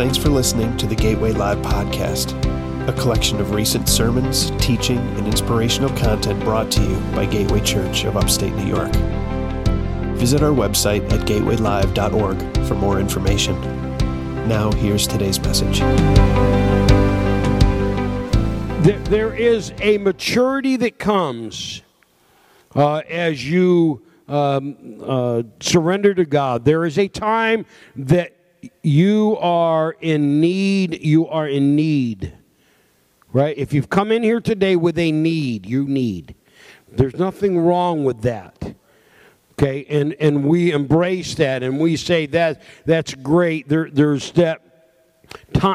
Thanks for listening to the Gateway Live podcast, a collection of recent sermons, teaching, and inspirational content brought to you by Gateway Church of Upstate New York. Visit our website at gatewaylive.org for more information. Now, here's today's message. There, is a maturity that comes uh, as you um, uh, surrender to God. There is a time that you are in need. You are in need. Right? If you've come in here today with a need, you need. There's nothing wrong with that. Okay, and, and we embrace that and we say that that's great. There, there's that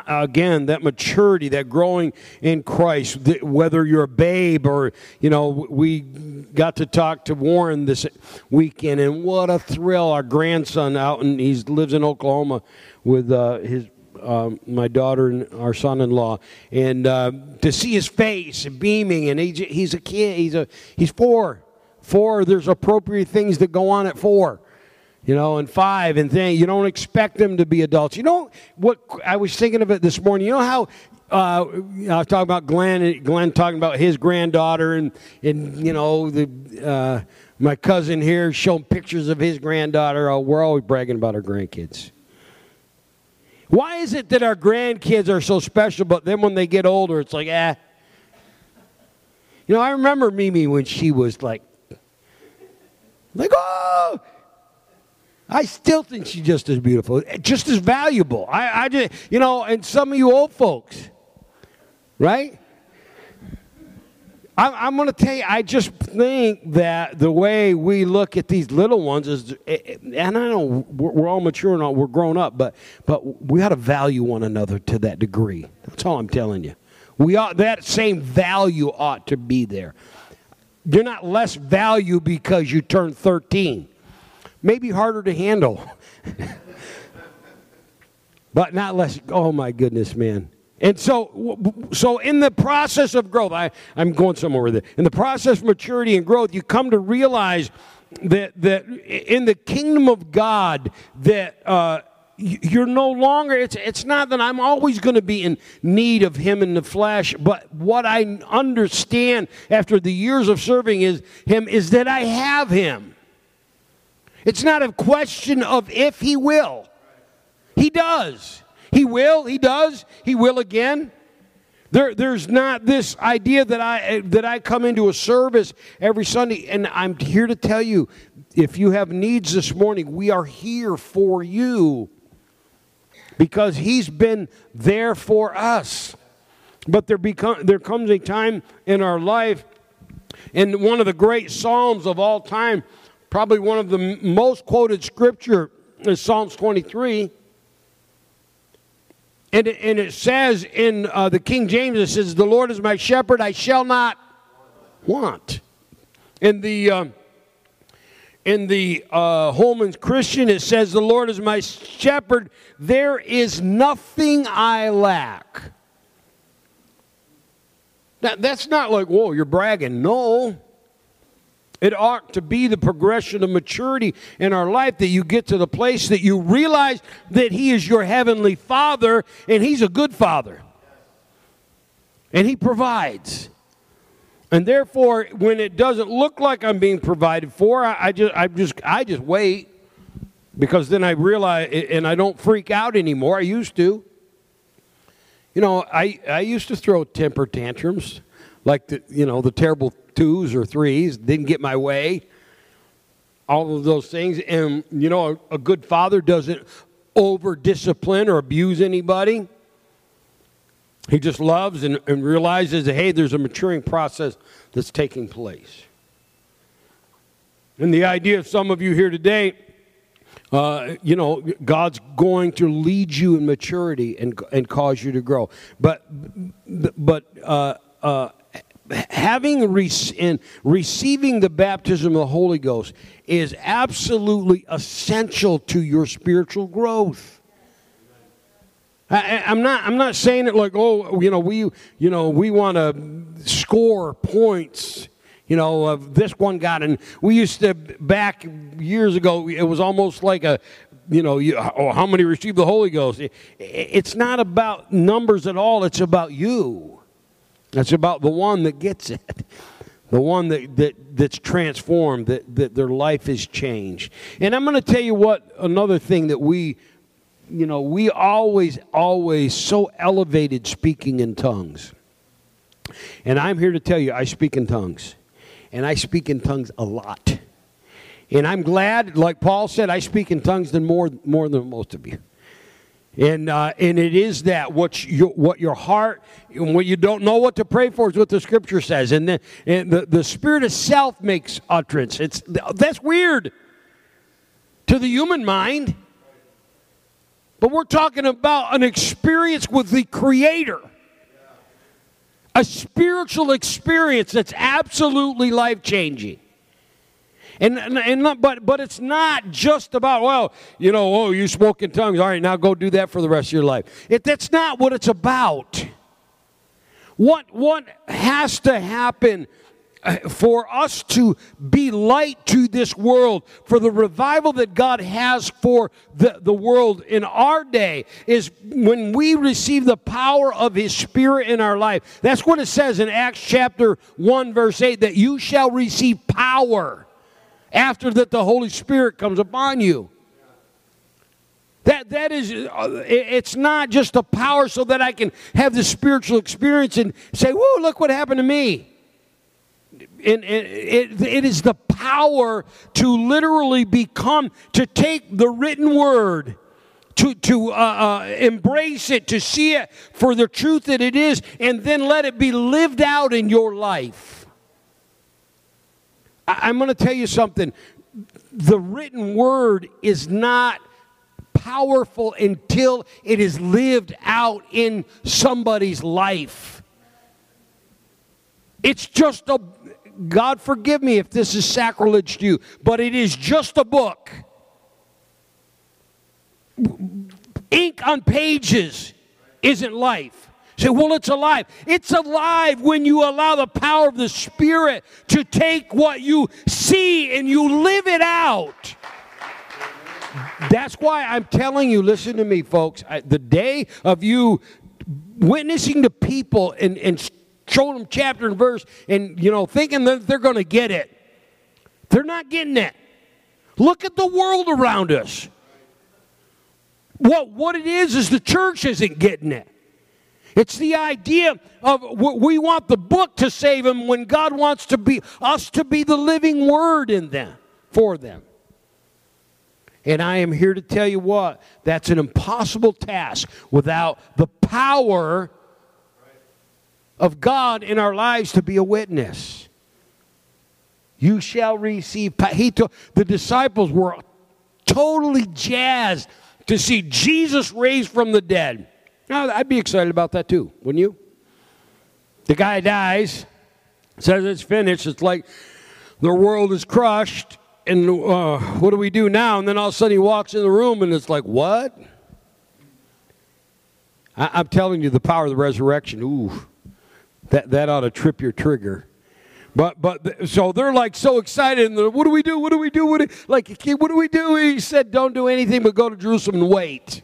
again that maturity that growing in christ whether you're a babe or you know we got to talk to warren this weekend and what a thrill our grandson out and he lives in oklahoma with uh, his um, my daughter and our son-in-law, and uh, to see his face beaming, and he's a kid. He's a he's four. Four. There's appropriate things that go on at four, you know, and five, and then you don't expect them to be adults. You know what? I was thinking of it this morning. You know how uh, I was talking about Glenn, Glenn talking about his granddaughter, and and you know the uh, my cousin here showing pictures of his granddaughter. Oh, we're always bragging about our grandkids. Why is it that our grandkids are so special, but then when they get older, it's like, ah. You know, I remember Mimi when she was like, like, oh, I still think she's just as beautiful, eh, just as valuable. I, I just, you know, and some of you old folks, right? I'm, going to tell you, I just think that the way we look at these little ones is, eh, eh, and I know we're, all mature and all, we're grown up, but, but we ought to value one another to that degree. That's all I'm telling you. We ought, that same value ought to be there. You're not less value because you turned 13. Maybe harder to handle. but not less, oh my goodness, man. And so, so in the process of growth, I, I'm going somewhere with it. In the process of maturity and growth, you come to realize that, that in the kingdom of God, that uh, you're no longer, it's, it's not that I'm always going to be in need of Him in the flesh, but what I understand after the years of serving is Him is that I have Him. It's not a question of if He will, He does. He will, he does, he will again. There, there's not this idea that I that I come into a service every Sunday, and I'm here to tell you, if you have needs this morning, we are here for you because He's been there for us. But there become there comes a time in our life, and one of the great psalms of all time, probably one of the most quoted scripture is Psalms 23. And it, and it says in uh, the King James, it says, The Lord is my shepherd, I shall not want. In the, uh, in the uh, Holman Christian, it says, The Lord is my shepherd, there is nothing I lack. Now, that's not like, whoa, you're bragging. No. It ought to be the progression of maturity in our life that you get to the place that you realize that He is your heavenly Father and He's a good Father. And He provides. And therefore, when it doesn't look like I'm being provided for, I, I just, I just, I just wait because then I realize, and I don't freak out anymore. I used to. You know, I, I used to throw temper tantrums, like the, you know, the terrible twos or threes, didn't get my way, all of those things. And, you know, a, a good father doesn't over discipline or abuse anybody. He just loves and, and realizes that, hey, there's a maturing process that's taking place. And the idea of some of you here today, uh, you know, God's going to lead you in maturity and, and cause you to grow. But, but uh, uh, having re- receiving the baptism of the Holy Ghost is absolutely essential to your spiritual growth. I, am not. I'm not saying it like, oh, you know, we, you know, we want to score points. You know, of this one got, and we used to back years ago. It was almost like a you know, you, or how many received the Holy Ghost. It's not about numbers at all. It's about you. It's about the one that gets it, the one that, that that's transformed, that, that their life is changed. And I'm going to tell you what another thing that we, you know, we always, always so elevated speaking in tongues. And I'm here to tell you, I speak in tongues. And I speak in tongues a lot. And I'm glad, like Paul said, I speak in tongues than more, more than most of you. And, uh, and it is that what, you, what your heart, what you don't know what to pray for, is what the scripture says. And, the, and the, the spirit of self makes utterance. It's, that's weird to the human mind. But we're talking about an experience with the Creator a spiritual experience that's absolutely life changing. And, and, and not, but, but it's not just about, well, you know, oh, you spoke in tongues. All right, now go do that for the rest of your life. It, that's not what it's about. What, what has to happen uh, for us to be light to this world, for the revival that God has for the, the world in our day, is when we receive the power of His Spirit in our life. That's what it says in Acts chapter 1, verse 8 that you shall receive power after that the Holy Spirit comes upon you. That, that is, uh, it's not just a power so that I can have the spiritual experience and say, whoa, look what happened to me and, it, it is the power to literally become, to take the written word, to, to uh, uh, embrace it, to see it for the truth that it is, and then let it be lived out in your life. I, I'm going to tell you something. The written word is not powerful until it is lived out in somebody's life. It's just a God forgive me if this is sacrilege to you, but it is just a book. Ink on pages isn't life. Say, well, it's alive. It's alive when you allow the power of the Spirit to take what you see and you live it out. That's why I'm telling you, listen to me, folks. I, the day of you witnessing to people and, and showing them chapter and verse and, you know, thinking that they're going to get it. They're not getting it. Look at the world around us. What, what it is is the church isn't getting it. It's the idea of we want the book to save them when God wants to be us to be the living word in them for them. And I am here to tell you what, that's an impossible task without the power of God in our lives to be a witness. You shall receive. He the disciples were totally jazzed to see Jesus raised from the dead. Now, I'd be excited about that too, wouldn't you? The guy dies, says it's finished. It's like the world is crushed, and uh, what do we do now? And then all of a sudden he walks in the room, and it's like, what? I, am telling you, the power of the resurrection. Ooh. That, that ought to trip your trigger. But but so they're like so excited and what do we do? What do we do? What do, like what do we do? He said, "Don't do anything but go to Jerusalem and wait."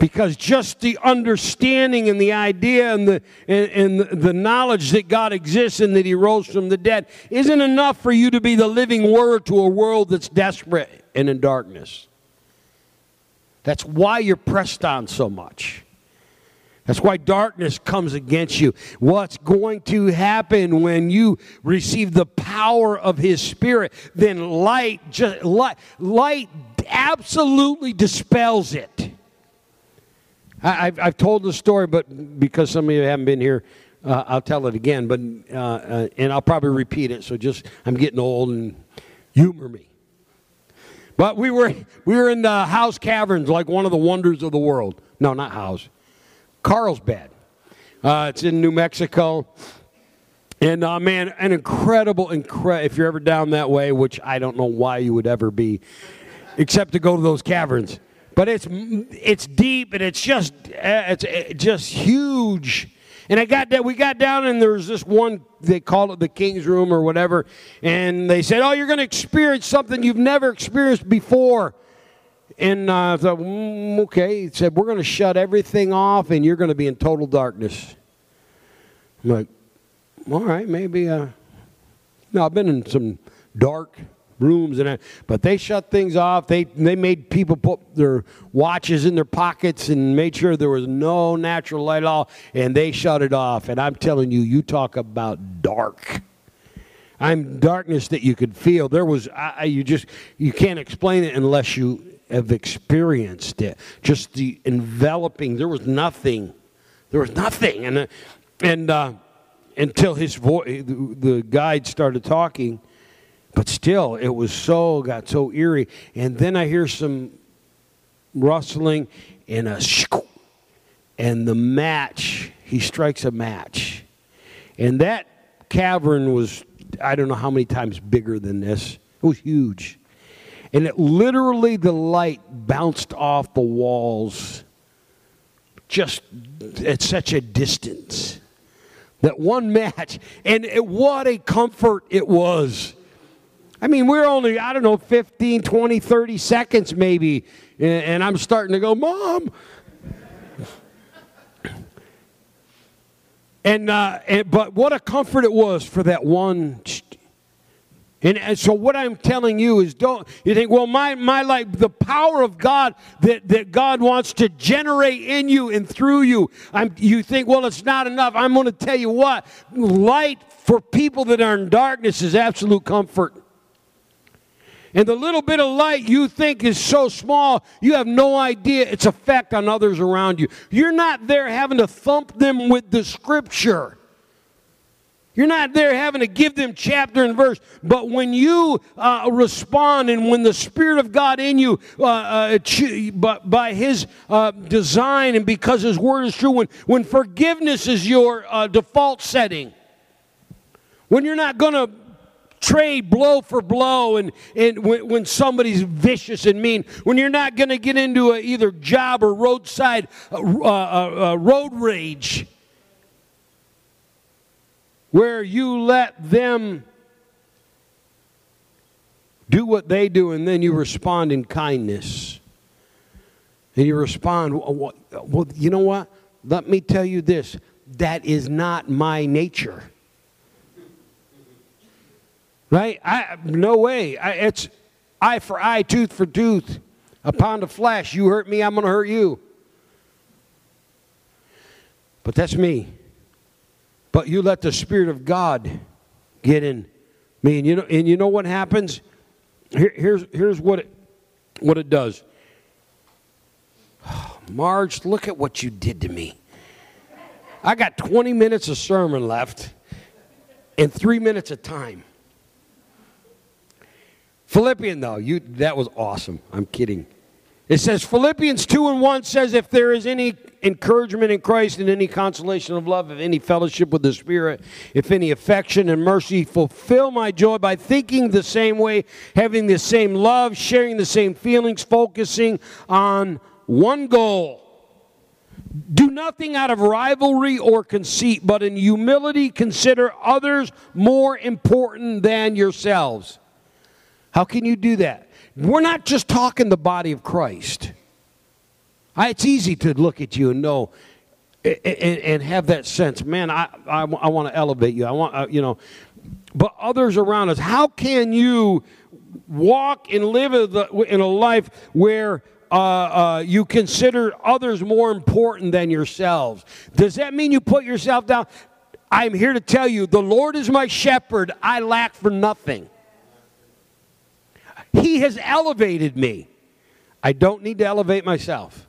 Because just the understanding and the idea and the and, and the knowledge that God exists and that He rose from the dead isn't enough for you to be the living word to a world that's desperate and in darkness. That's why you're pressed on so much. That's why darkness comes against you. What's going to happen when you receive the power of His Spirit? Then light, just light, light absolutely dispels it. I, have I've told the story, but because some of you haven't been here, uh, I'll tell it again. But uh, uh, and I'll probably repeat it. So just I'm getting old and humor me. But we were we were in the Howe's Caverns, like one of the wonders of the world. No, not House, Carlsbad. Uh, it's in New Mexico. And uh, man, an incredible, incre- if you're ever down that way, which I don't know why you would ever be, except to go to those caverns. But it's it's deep and it's just uh, it's uh, just huge. And I got that we got down and there was this one they called it the king's room or whatever, and they said, "Oh, you're going to experience something you've never experienced before." And uh, I thought, mm, okay. He said, "We're going to shut everything off, and you're going to be in total darkness." I'm like, all right, maybe. Uh, no, I've been in some dark rooms and that, but they shut things off. They they made people put their watches in their pockets and made sure there was no natural light at all, and they shut it off. And I'm telling you, you talk about dark. I'm darkness that you could feel. There was I, you just you can't explain it unless you have experienced it. Just the enveloping. There was nothing. There was nothing, and and uh, until his voice, the guide started talking, but still, it was so got so eerie. And then I hear some rustling and a shoo, and the match. He strikes a match, and that cavern was I don't know how many times bigger than this. It was huge. And it literally, the light bounced off the walls just at such a distance. That one match. And it, what a comfort it was. I mean, we're only, I don't know, 15, 20, 30 seconds maybe. And, I'm starting to go, Mom. And, uh, and, but what a comfort it was for that one and, and, so what I'm telling you is don't you think, well, my my life, the power of God that, that God wants to generate in you and through you. I'm, you think, well, it's not enough. I'm going to tell you what, light for people that are in darkness is absolute comfort. And the little bit of light you think is so small, you have no idea its effect on others around you. You're not there having to thump them with the scripture. You're not there having to give them chapter and verse, but when you uh, respond and when the Spirit of God in you, uh, uh, but by His uh, design and because His Word is true, when, when forgiveness is your uh, default setting, when you're not going to trade blow for blow and, and when, when somebody's vicious and mean, when you're not going to get into a, either job or roadside uh, uh, uh, uh, road rage where you let them do what they do and then you respond in kindness. And you respond, well, you know what? Let me tell you this that is not my nature. Right? I, no way. I, it's eye for eye, tooth for tooth. A pound of flesh. You hurt me, I'm going to hurt you. But that's me. But you let the Spirit of God get in me. And you know, and you know what happens? Here, here's, here's what it, what it does. Marge, look at what you did to me. I got 20 minutes of sermon left and three minutes of time. Philippian, though, you, that was awesome. I'm kidding. It says Philippians 2 and 1 says, If there is any encouragement in Christ and any consolation of love, if any fellowship with the Spirit, if any affection and mercy, fulfill my joy by thinking the same way, having the same love, sharing the same feelings, focusing on one goal. Do nothing out of rivalry or conceit, but in humility consider others more important than yourselves. How can you do that? We're not just talking the body of Christ. I, it's easy to look at you and know and, and have that sense, man, I, I, I want to elevate you. I want, uh, you know, but others around us, how can you walk and live in a life where uh, uh, you consider others more important than yourselves? Does that mean you put yourself down? I'm here to tell you the Lord is my shepherd. I lack for nothing. He has elevated me. I don't need to elevate myself.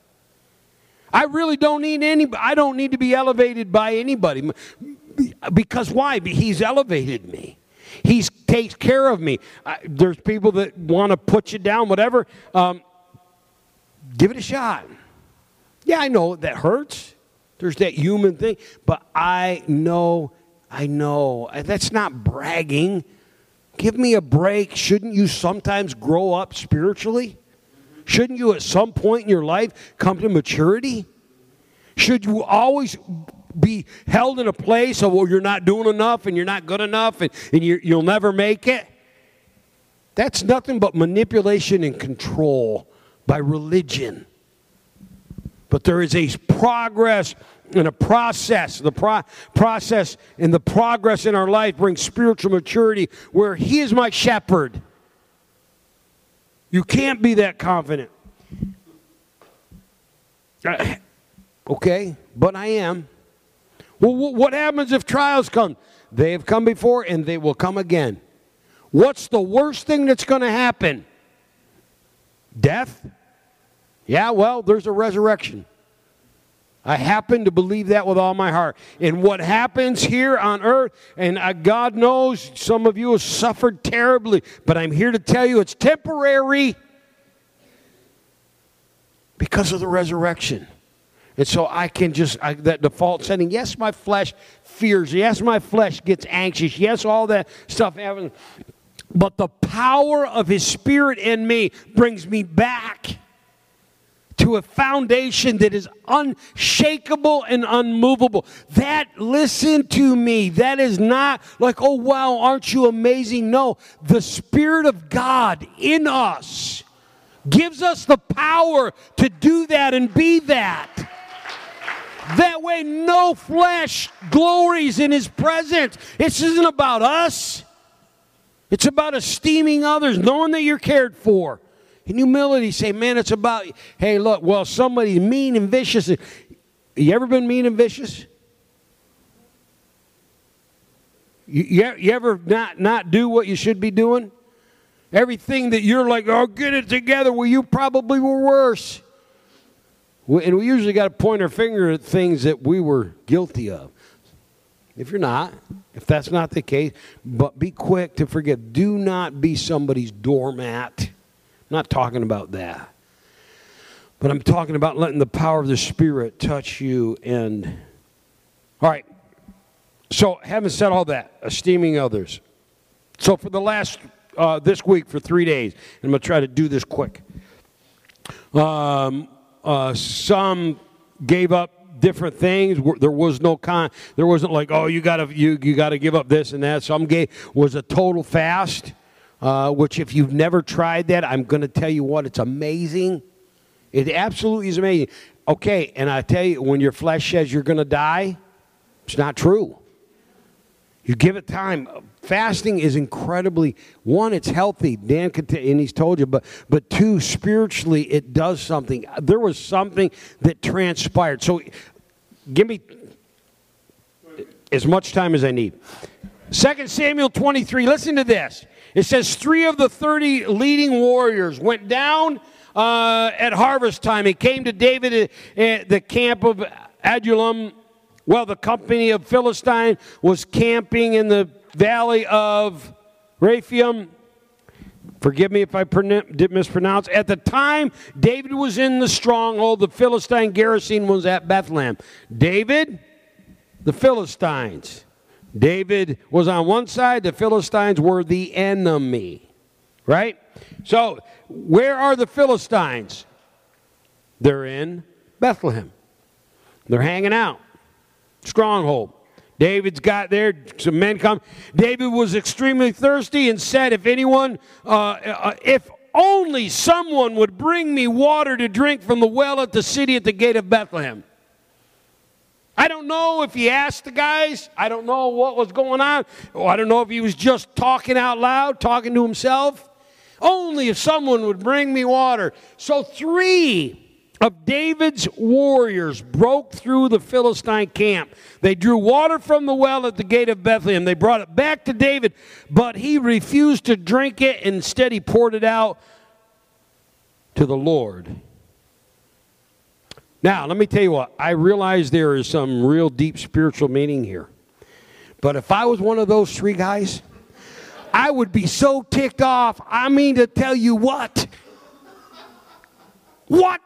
I really don't need any I don't need to be elevated by anybody. Because why? He's elevated me. He takes care of me. I, there's people that want to put you down, whatever. Um, give it a shot. Yeah, I know that hurts. There's that human thing, but I know, I know. That's not bragging. Give me a break. Shouldn't you sometimes grow up spiritually? Shouldn't you at some point in your life come to maturity? Should you always be held in a place of, well, you're not doing enough and you're not good enough and, and you you'll never make it. That's nothing but manipulation and control by religion. But there is a progress and a process. The pro- process and the progress in our life brings spiritual maturity where He is my shepherd. You can't be that confident. Uh, okay, but I am. Well, what happens if trials come? They have come before and they will come again. What's the worst thing that's going to happen? Death? Yeah, well, there's a resurrection. I happen to believe that with all my heart. And what happens here on earth, and uh, God knows some of you have suffered terribly, but I'm here to tell you it's temporary because of the resurrection. And so I can just, I, that default setting, yes, my flesh fears. Yes, my flesh gets anxious. Yes, all that stuff happens. But the power of His Spirit in me brings me back to a foundation that is unshakable and unmovable. That, listen to me, that is not like, oh, wow, aren't you amazing? No, the Spirit of God in us gives us the power to do that and be that. That way, no flesh glories in His presence. This isn't about us. It's about esteeming others, knowing that you're cared for. In humility, say, man, it's about, hey, look, well, somebody's mean and vicious. You ever been mean and vicious? You, you, you ever not, not do what you should be doing? Everything that you're like, oh, get it together, well, you probably were worse. And we usually got to point our finger at things that we were guilty of. If you're not, if that's not the case, but be quick to forgive. Do not be somebody's doormat. I'm not talking about that. But I'm talking about letting the power of the Spirit touch you and. All right. So, having said all that, esteeming others. So, for the last, uh, this week, for three days, I'm going to try to do this quick. Um, uh, some gave up different things. There was no con. There wasn't like, oh, you gotta you you gotta give up this and that. Some gay was a total fast. Uh, which, if you've never tried that, I'm going to tell you what, it's amazing. It absolutely is amazing. Okay, and I tell you, when your flesh says you're going to die, it's not true. You give it time. Fasting is incredibly one. It's healthy. Dan and he's told you, but but two, spiritually, it does something. There was something that transpired. So Give me as much time as I need. 2 Samuel 23, listen to this. It says, Three of the 30 leading warriors went down uh, at harvest time He came to David at the camp of Adullam. Well, the company of Philistine was camping in the valley of Rephaim. Forgive me if I mispronounce. At the time, David was in the stronghold. The Philistine garrison was at Bethlehem. David, the Philistines. David was on one side, the Philistines were the enemy. Right? So, where are the Philistines? They're in Bethlehem. They're hanging out. Stronghold. David's got there, some men come. David was extremely thirsty and said, If anyone, uh, uh, if only someone would bring me water to drink from the well at the city at the gate of Bethlehem. I don't know if he asked the guys. I don't know what was going on. Oh, I don't know if he was just talking out loud, talking to himself. Only if someone would bring me water. So, three of David's warriors broke through the Philistine camp. They drew water from the well at the gate of Bethlehem. They brought it back to David, but he refused to drink it. Instead, he poured it out to the Lord. Now, let me tell you what, I realize there is some real deep spiritual meaning here. But if I was one of those three guys, I would be so ticked off. I mean, to tell you what. What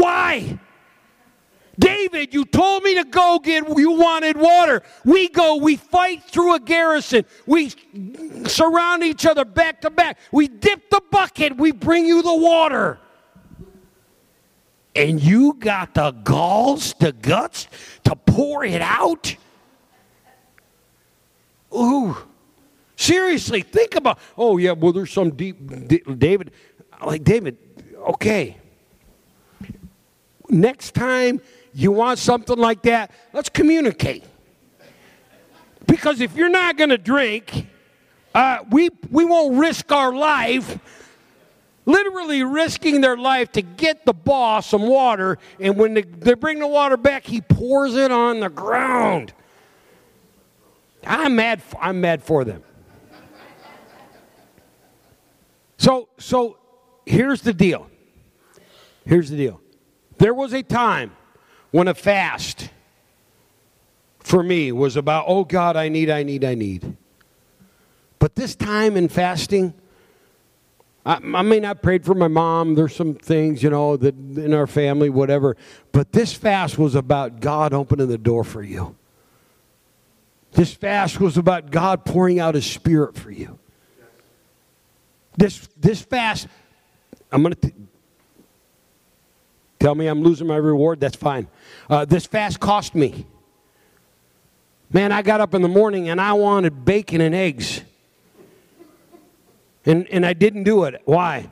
why? David, you told me to go get, you wanted water. We go, we fight through a garrison. We surround each other back to back. We dip the bucket, we bring you the water. And you got the galls, the guts to pour it out? Ooh. Seriously, think about, oh, yeah, well, there's some deep, David, like, David, okay. Next time you want something like that, let's communicate. Because if you're not going to drink, uh, we, we won't risk our life, literally risking their life to get the boss some water. And when they, they bring the water back, he pours it on the ground. I'm mad, I'm mad for them. So, so here's the deal. Here's the deal. There was a time when a fast for me was about, oh God, I need, I need, I need. But this time in fasting, I, I may not prayed for my mom. There's some things, you know, that in our family, whatever. But this fast was about God opening the door for you. This fast was about God pouring out His Spirit for you. This, this fast, I'm going to tell me I'm losing my reward. That's fine. Uh, this fast cost me. Man, I got up in the morning and I wanted bacon and eggs. And, and I didn't do it. Why?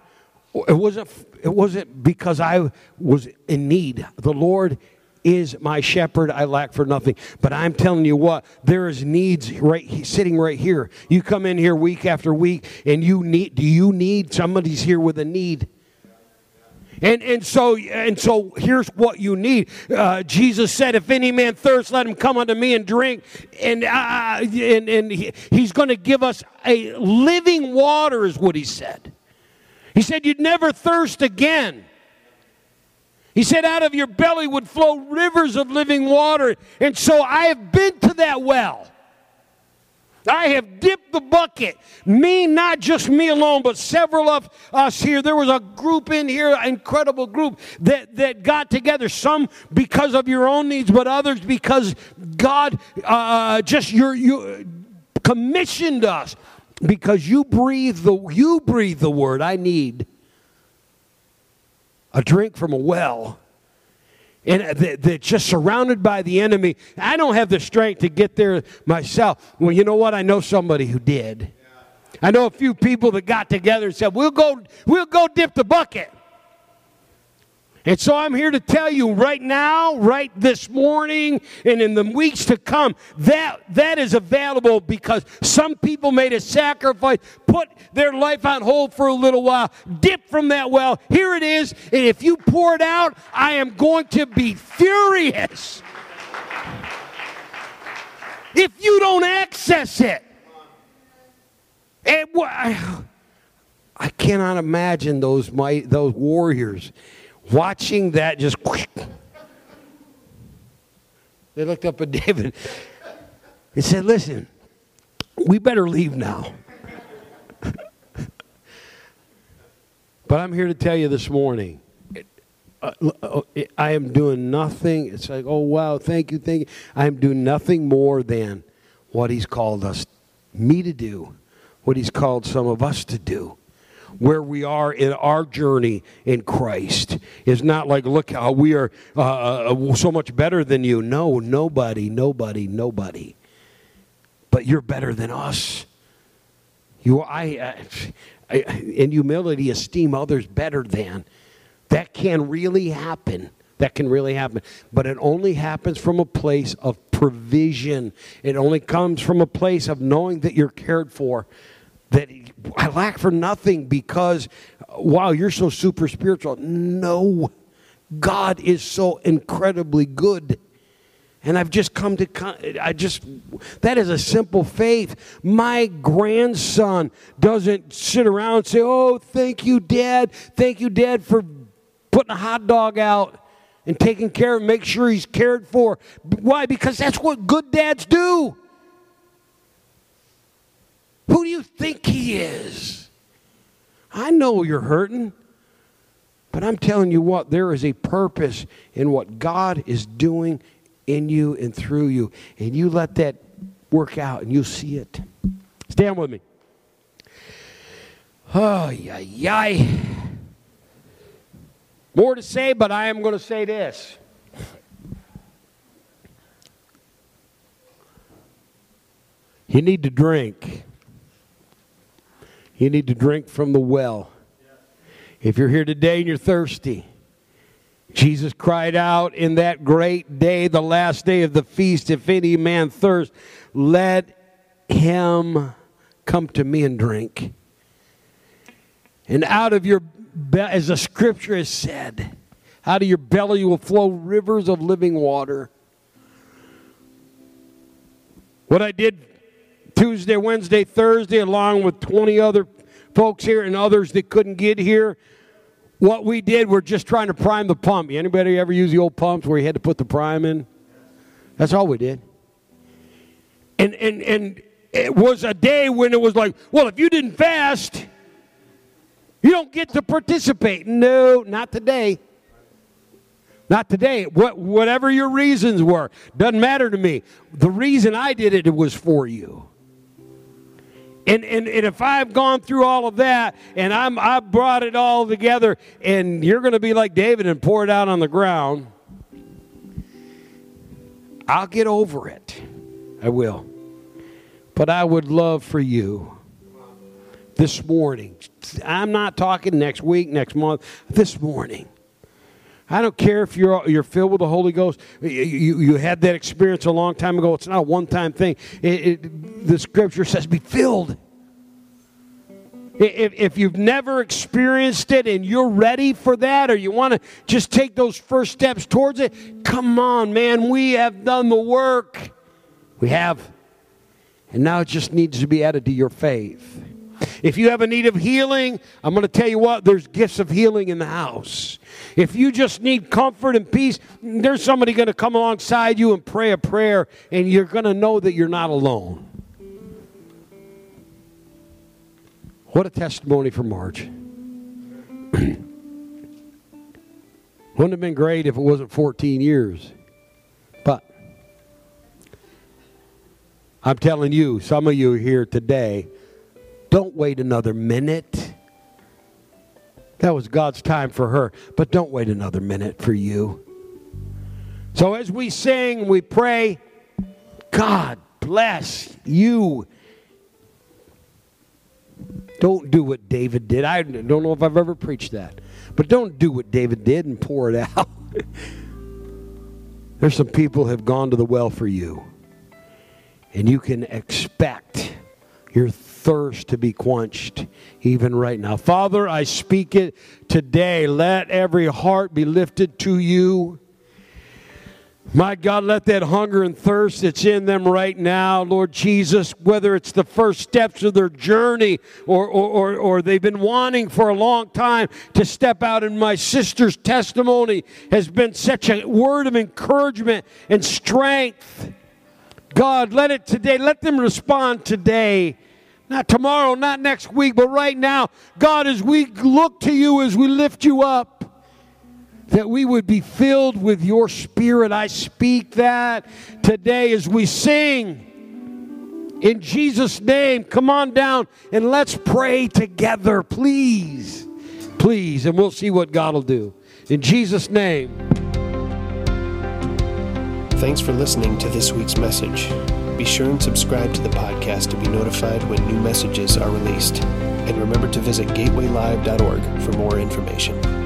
It wasn't, it wasn't because I was in need. The Lord is my shepherd. I lack for nothing. But I'm telling you what, there is needs right sitting right here. You come in here week after week, and you need. Do you need somebody's here with a need? And, and so and so here's what you need. Uh, Jesus said, "If any man thirst, let him come unto me and drink." And uh, and and he, he's going to give us a living water, is what he said. He said, "You'd never thirst again." He said, Out of your belly would flow rivers of living water. And so I have been to that well. I have dipped the bucket. Me, not just me alone, but several of us here. There was a group in here, incredible group, that, that got together. Some because of your own needs, but others because God uh, just your, you commissioned us. Because you breathe the you breathe the word I need a drink from a well and they're just surrounded by the enemy. I don't have the strength to get there myself. Well, you know what? I know somebody who did. I know a few people that got together and said, "We'll go, we'll go dip the bucket." And so I'm here to tell you right now, right this morning, and in the weeks to come, that that is available because some people made a sacrifice, put their life on hold for a little while, dip from that well. Here it is, and if you pour it out, I am going to be furious. If you don't access it. And I cannot imagine those my, those warriors watching that just. They looked up at David and said, Listen, we better leave now. but I'm here to tell you this morning. Uh, I am doing nothing. It's like, oh, wow, thank you, thank you. I am doing nothing more than what He's called us, me to do, what He's called some of us to do where we are in our journey in Christ. It's not like, look how we are uh, uh, so much better than you. No, nobody, nobody, nobody. But you're better than us. You, I, I, in humility, esteem others better than. That can really happen. That can really happen. But it only happens from a place of provision. It only comes from a place of knowing that you're cared for that I lack for nothing because, wow, you're so super spiritual. No, God is so incredibly good. And I've just come to, I just, that is a simple faith. My grandson doesn't sit around and say, oh, thank you, Dad. Thank you, Dad, for putting a hot dog out and taking care of, make sure he's cared for. Why? Because that's what good dads do. Who do you think he is? I know you're hurting, but I'm telling you what, there is a purpose in what God is doing in you and through you. And you let that work out and you'll see it. Stand with me. Oh, yeah, yeah. more to say, but I am going to say this. You need to drink. You need to drink from the well. If you're here today and you're thirsty, Jesus cried out in that great day, the last day of the feast, if any man thirst, let him come to me and drink. And out of your, as the scripture has said, out of your belly will flow rivers of living water. What I did Tuesday, Wednesday, Thursday, along with 20 other folks here and others that couldn't get here, what we did, we're just trying to prime the pump. Anybody ever use the old pumps where you had to put the prime in? That's all we did. And, and, and it was a day when it was like, well, if you didn't fast, you don't get to participate. No, not today. Not today. What, whatever your reasons were, doesn't matter to me. The reason I did it, it was for you. And, and, and if I've gone through all of that and I'm, I brought it all together and you're going to be like David and pour it out on the ground, I'll get over it. I will. But I would love for you this morning. I'm not talking next week, next month, this morning. I don't care if you're, you're filled with the Holy Ghost. You, you, had that experience a long time ago. It's not a one time thing. It, it, the scripture says, be filled. If, if you've never experienced it and you're ready for that, or you want to just take those first steps towards it, come on, man. We have done the work. We have. And now it just needs to be added to your faith. If you have a need of healing, I'm going to tell you what, there's gifts of healing in the house. If you just need comfort and peace, there's somebody going to come alongside you and pray a prayer, and you're going to know that you're not alone. What a testimony for Marge. Wouldn't have been great if it wasn't 14 years. But I'm telling you, some of you here today, don't wait another minute. That was God's time for her, but don't wait another minute for you. So as we sing, we pray, God bless you. Don't do what David did. I don't know if I've ever preached that, but don't do what David did and pour it out. There's some people have gone to the well for you, and you can expect your thirst to be quenched even right now. Father, I speak it today. Let every heart be lifted to you. My God, let that hunger and thirst that's in them right now, Lord Jesus, whether it's the first steps of their journey or, or, or, or, they've been wanting for a long time to step out, and my sister's testimony has been such a word of encouragement and strength. God, let it today, let them respond today not tomorrow, not next week, but right now. God, as we look to you, as we lift you up, that we would be filled with your spirit. I speak that today as we sing. In Jesus' name, come on down and let's pray together, please. Please, and we'll see what God will do. In Jesus' name. Thanks for listening to this week's message. Be sure and subscribe to the podcast to be notified when new messages are released. And remember to visit gatewaylive.org for more information.